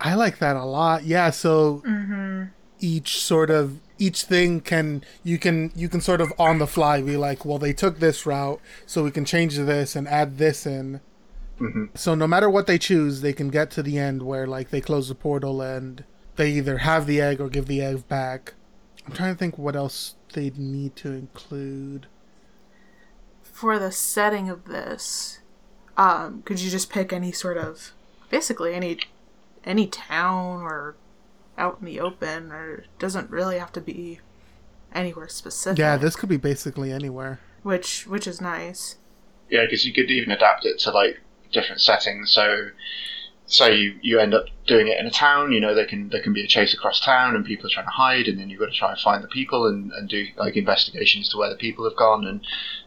I like that a lot. Yeah, so Mm-hmm. each sort of each thing can you can you can sort of on the fly be like, well, they took this route, so we can change this and add this in. Hmm So no matter what they choose, they can get to the end where like they close the portal and they either have the egg or give the egg back. I'm trying to think what else they'd need to include. For the setting of this, um, could you just pick any sort of, basically any, any town or out in the open, or doesn't really have to be anywhere specific. Yeah, this could be basically anywhere. which which is nice. Yeah, because you could even adapt it to like different settings. So, say you, you end up doing it in a town. You know, there can there can be a chase across town, and people are trying to hide, and then you've got to try and find the people and, and do like investigations to where the people have gone. And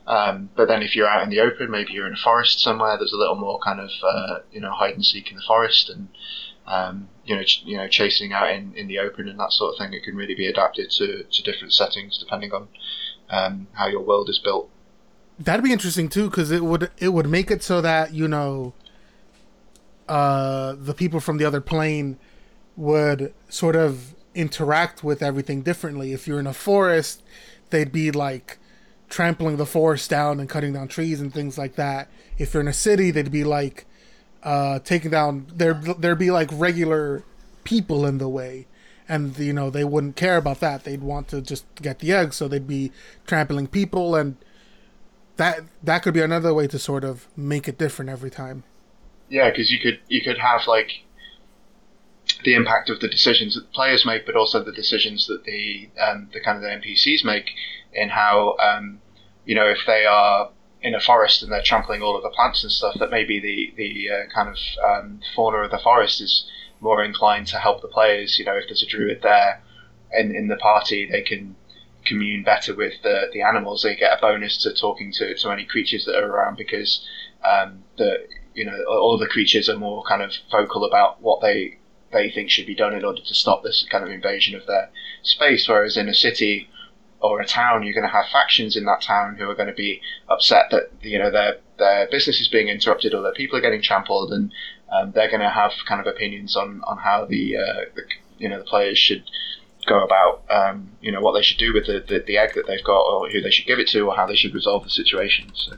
um, but then if you're out in the open, maybe you're in a forest somewhere. There's a little more kind of uh, you know hide and seek in the forest, and um, you know ch- you know chasing out in, in the open and that sort of thing. It can really be adapted to, to different settings depending on um, how your world is built. That'd be interesting too, because it would it would make it so that you know, uh, the people from the other plane would sort of interact with everything differently. If you're in a forest, they'd be like trampling the forest down and cutting down trees and things like that. If you're in a city, they'd be like uh, taking down there. There'd be like regular people in the way, and you know they wouldn't care about that. They'd want to just get the eggs, so they'd be trampling people and that that could be another way to sort of make it different every time. Yeah, because you could you could have like the impact of the decisions that the players make, but also the decisions that the um, the kind of the NPCs make in how um, you know if they are in a forest and they're trampling all of the plants and stuff, that maybe the the uh, kind of um, fauna of the forest is more inclined to help the players. You know, if there's a druid there in in the party, they can commune better with the, the animals. They get a bonus to talking to, to any creatures that are around because um, the you know all the creatures are more kind of vocal about what they they think should be done in order to stop this kind of invasion of their space. Whereas in a city or a town, you're going to have factions in that town who are going to be upset that you know their their business is being interrupted or their people are getting trampled, and um, they're going to have kind of opinions on on how the, uh, the you know the players should go about um, you know what they should do with the, the, the egg that they've got or who they should give it to or how they should resolve the situation so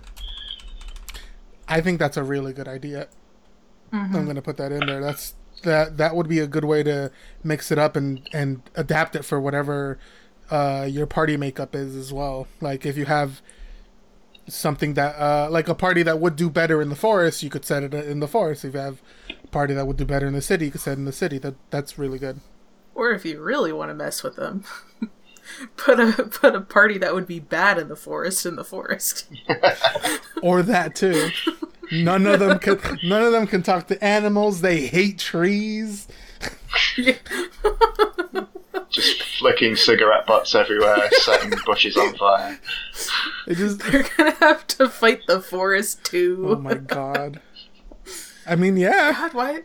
I think that's a really good idea. Mm-hmm. I'm going to put that in there. That's that that would be a good way to mix it up and and adapt it for whatever uh, your party makeup is as well. Like if you have something that uh, like a party that would do better in the forest, you could set it in the forest. If you have a party that would do better in the city, you could set it in the city. That that's really good. Or if you really want to mess with them, put a put a party that would be bad in the forest in the forest. or that too. None of them can. None of them can talk to animals. They hate trees. just flicking cigarette butts everywhere setting bushes on fire It just. They're gonna have to fight the forest too. Oh my god. I mean, yeah. God, why?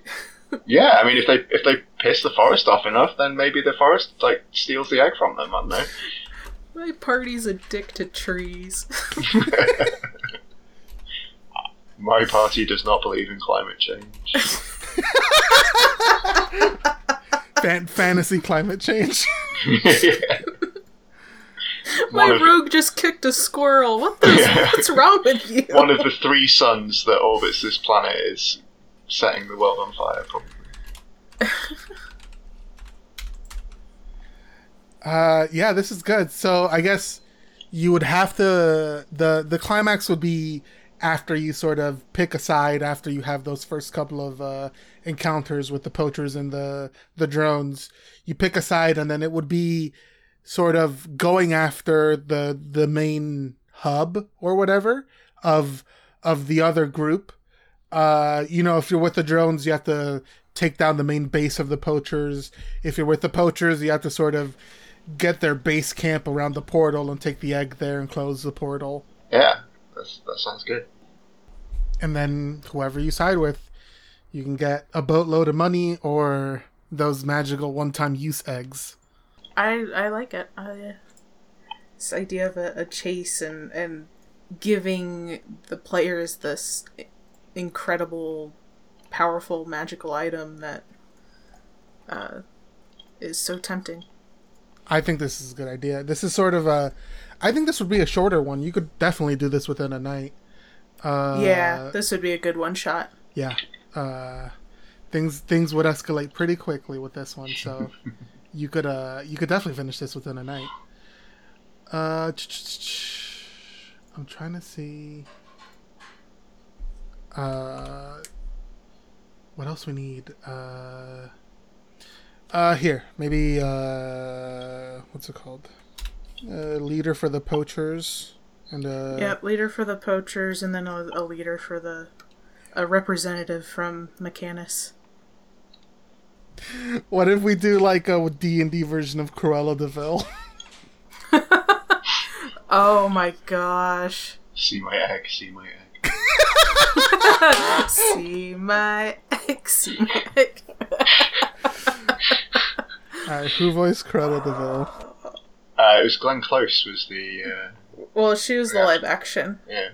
Yeah i mean if they if they piss the forest off enough then maybe the forest like steals the egg from them i don't know My party's a dick to trees. my party does not believe in climate change Fan- fantasy climate change. Yeah. My One of- rogue just kicked a squirrel. What the? Yeah. What's wrong with you? one of the three suns that orbits this planet is setting the world on fire probably Uh, yeah, this is good. So I guess you would have to the the climax would be after you sort of pick a side after you have those first couple of uh, encounters with the poachers and the the drones. You pick a side, and then it would be sort of going after the the main hub or whatever of of the other group. Uh, you know, if you're with the drones, you have to take down the main base of the poachers. If you're with the poachers, you have to sort of get their base camp around the portal and take the egg there and close the portal. Yeah, that's, that sounds good. And then whoever you side with, you can get a boatload of money or those magical one-time use eggs. I I like it. I, this idea of a, a chase and and giving the players this incredible, powerful magical item that uh, is so tempting. I think this is a good idea. This is sort of a. I think this would be a shorter one. You could definitely do this within a night. Uh, yeah, this would be a good one shot. Yeah. Uh, things things would escalate pretty quickly with this one, so you could uh you could definitely finish this within a night. Uh, I'm trying to see. Uh, what else we need? Uh, uh, here maybe uh, what's it called? Uh, leader for the poachers and uh. Yep, leader for the poachers, and then a, a leader for the a representative from Mechanus. What if we do like a D and D version of Cruella Deville? oh my gosh! See my egg. See my egg. See my egg. See my egg. Alright, who voiced Cruella Deville? Uh, it was Glenn Close. Was the uh, Well, she was the live action. yeah.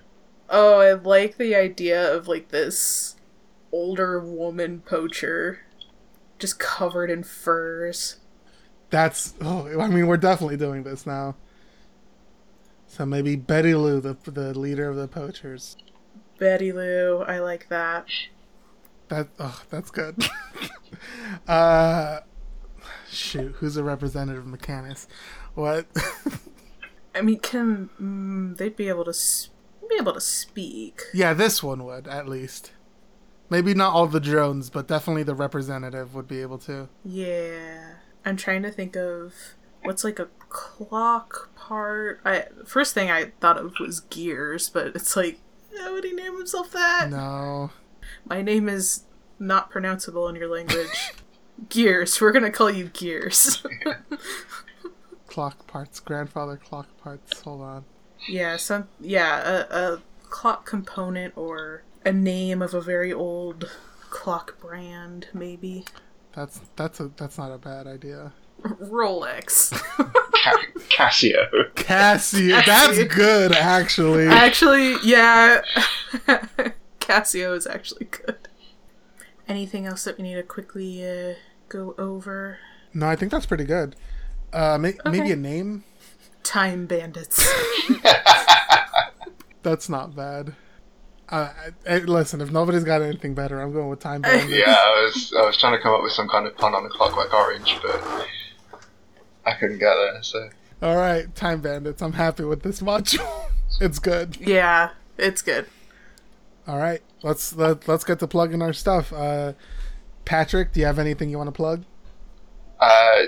Oh, I like the idea of like this older woman poacher just covered in furs. That's oh, I mean, we're definitely doing this now. So maybe Betty Lou, the the leader of the poachers. Betty Lou, I like that. That oh, that's good. uh, shoot, who's a representative of Mechanus? What? I mean, can mm, they'd be able to s- be able to speak? yeah, this one would at least. Maybe not all the drones, but definitely the representative would be able to. Yeah, I'm trying to think of what's like a clock part. I first thing I thought of was gears, but it's like, how would he name himself that? No. My name is not pronounceable in your language. Gears. We're gonna call you Gears. Clock parts, grandfather clock parts. Hold on. yeah, some yeah, a, a clock component or a name of a very old clock brand, maybe. That's that's a that's not a bad idea. Rolex. Ca- Casio. Casio, that's good actually. actually, yeah. Casio is actually good. Anything else that we need to quickly uh, go over? No, I think that's pretty good. Uh, may- maybe a name. Time Bandits. That's not bad. Uh, I, I- listen, if nobody's got anything better, I'm going with Time Bandits. Yeah, I was I was trying to come up with some kind of pun on the Clockwork Orange, but I couldn't get there. So All right, Time Bandits. I'm happy with this module. it's good. yeah, it's good. All right, let's let, let's get to plugging our stuff. Uh, Patrick, do you have anything you want to plug? Uh,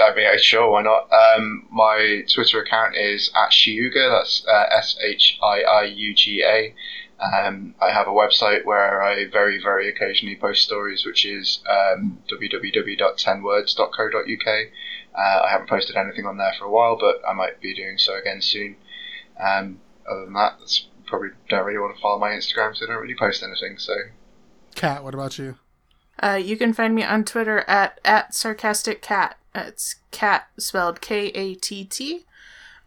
I mean, uh, sure, why not? Um, my Twitter account is at Shiiuga. That's uh, S H I I U G A. Um, I have a website where I very, very occasionally post stories, which is um, www.10words.co.uk. Uh, I haven't posted anything on there for a while, but I might be doing so again soon. Um, other than that, that's probably don't really want to follow my Instagram, so I don't really post anything. So Cat, what about you? Uh, you can find me on Twitter at at sarcastic cat. It's cat spelled K A T T.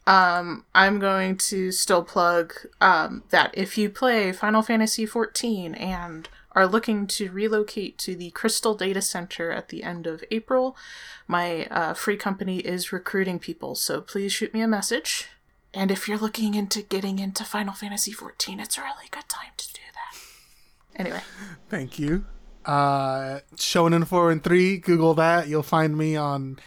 Um, I'm going to still plug um, that if you play Final Fantasy XIV and are looking to relocate to the Crystal Data Center at the end of April, my uh, free company is recruiting people. So please shoot me a message. And if you're looking into getting into Final Fantasy XIV, it's a really good time to do that. Anyway. Thank you. Uh, Shonen four and three. Google that. You'll find me on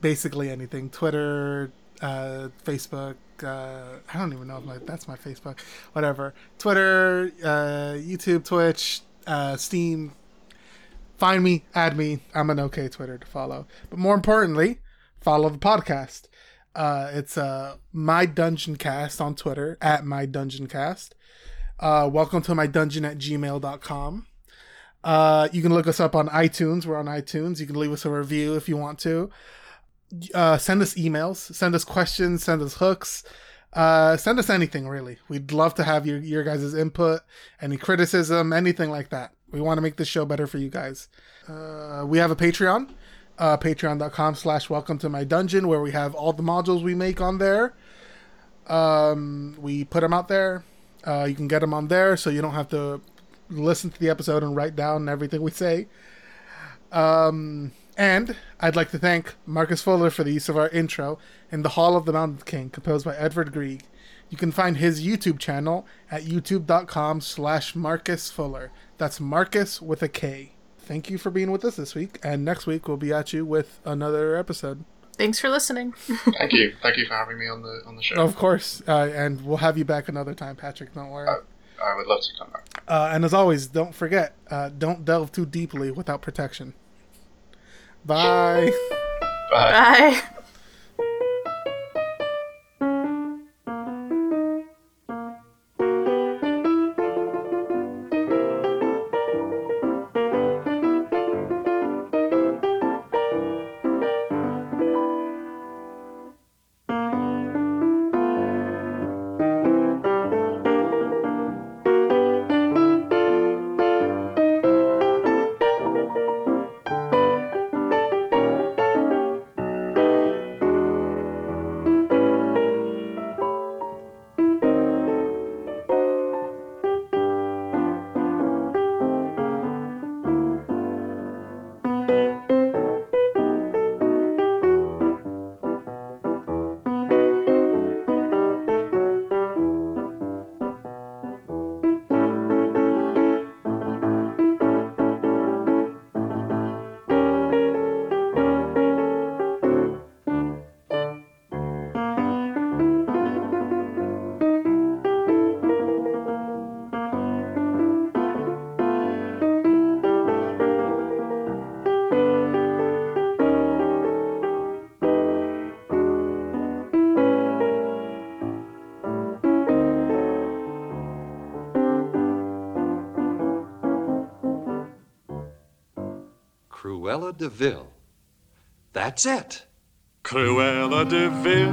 basically anything: Twitter, uh, Facebook. Uh, I don't even know if my that's my Facebook. Whatever. Twitter, uh, YouTube, Twitch, uh, Steam. Find me, add me. I'm an okay Twitter to follow. But more importantly, follow the podcast. Uh, it's uh, my dungeon cast on Twitter at my dungeon cast. Uh, welcome to my dungeon at gmail.com. Uh, you can look us up on iTunes. We're on iTunes. You can leave us a review if you want to. Uh, send us emails. Send us questions. Send us hooks. Uh, send us anything really. We'd love to have your your guys' input, any criticism, anything like that. We want to make this show better for you guys. Uh, we have a Patreon, uh, patreon.com slash welcome to my dungeon, where we have all the modules we make on there. Um, we put them out there. Uh, you can get them on there, so you don't have to listen to the episode and write down everything we say. Um, and I'd like to thank Markus Fuller for the use of our intro in the Hall of the Mountain King, composed by Edward Grieg. You can find his YouTube channel at youtube.com slash Markus Fuller. That's Markus with a K. Thank you for being with us this week, and next week we'll be at you with another episode. Thanks for listening. Thank you. Thank you for having me on the on the show. Of course, uh, and we'll have you back another time, Patrick. Don't worry. I, I would love to come back. Uh, and as always, don't forget, uh, don't delve too deeply without protection. Bye. Bye. Bye. Cruella de Vil. That's it. Cruella de Vil,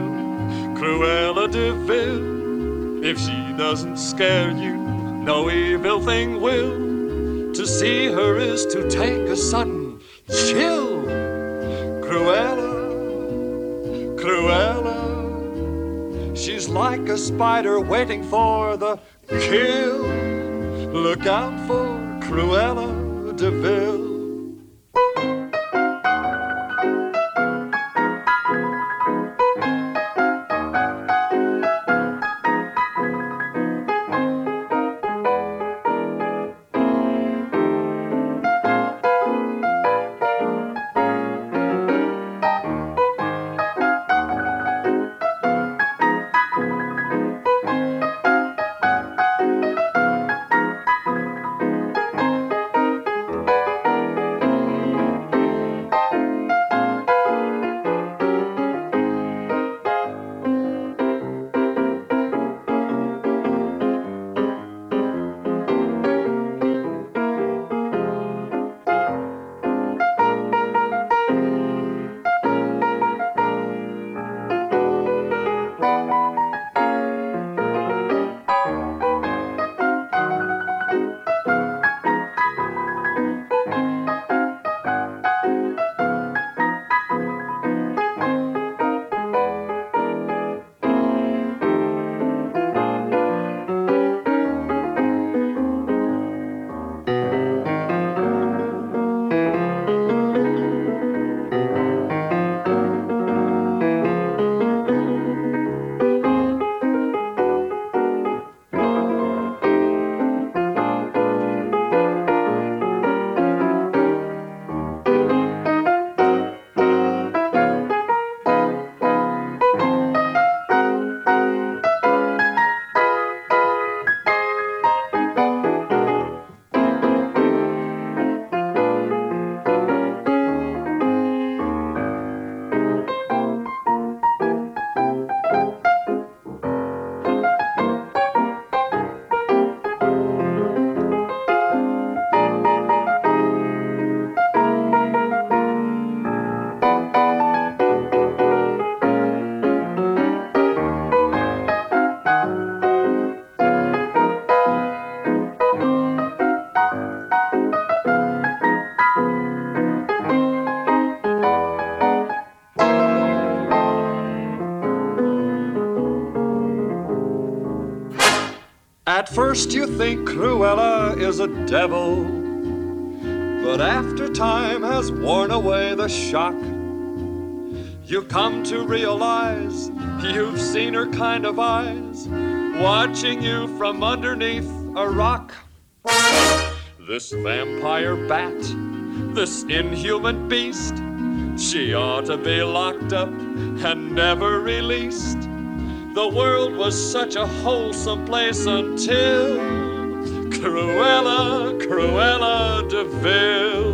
Cruella de Vil. If she doesn't scare you, no evil thing will. To see her is to take a sudden chill. Cruella, Cruella. She's like a spider waiting for the kill. Look out for Cruella de first, you think Cruella is a devil, but after time has worn away the shock, you come to realize you've seen her kind of eyes watching you from underneath a rock. This vampire bat, this inhuman beast, she ought to be locked up and never released. The world was such a wholesome place until Cruella, Cruella de Vil.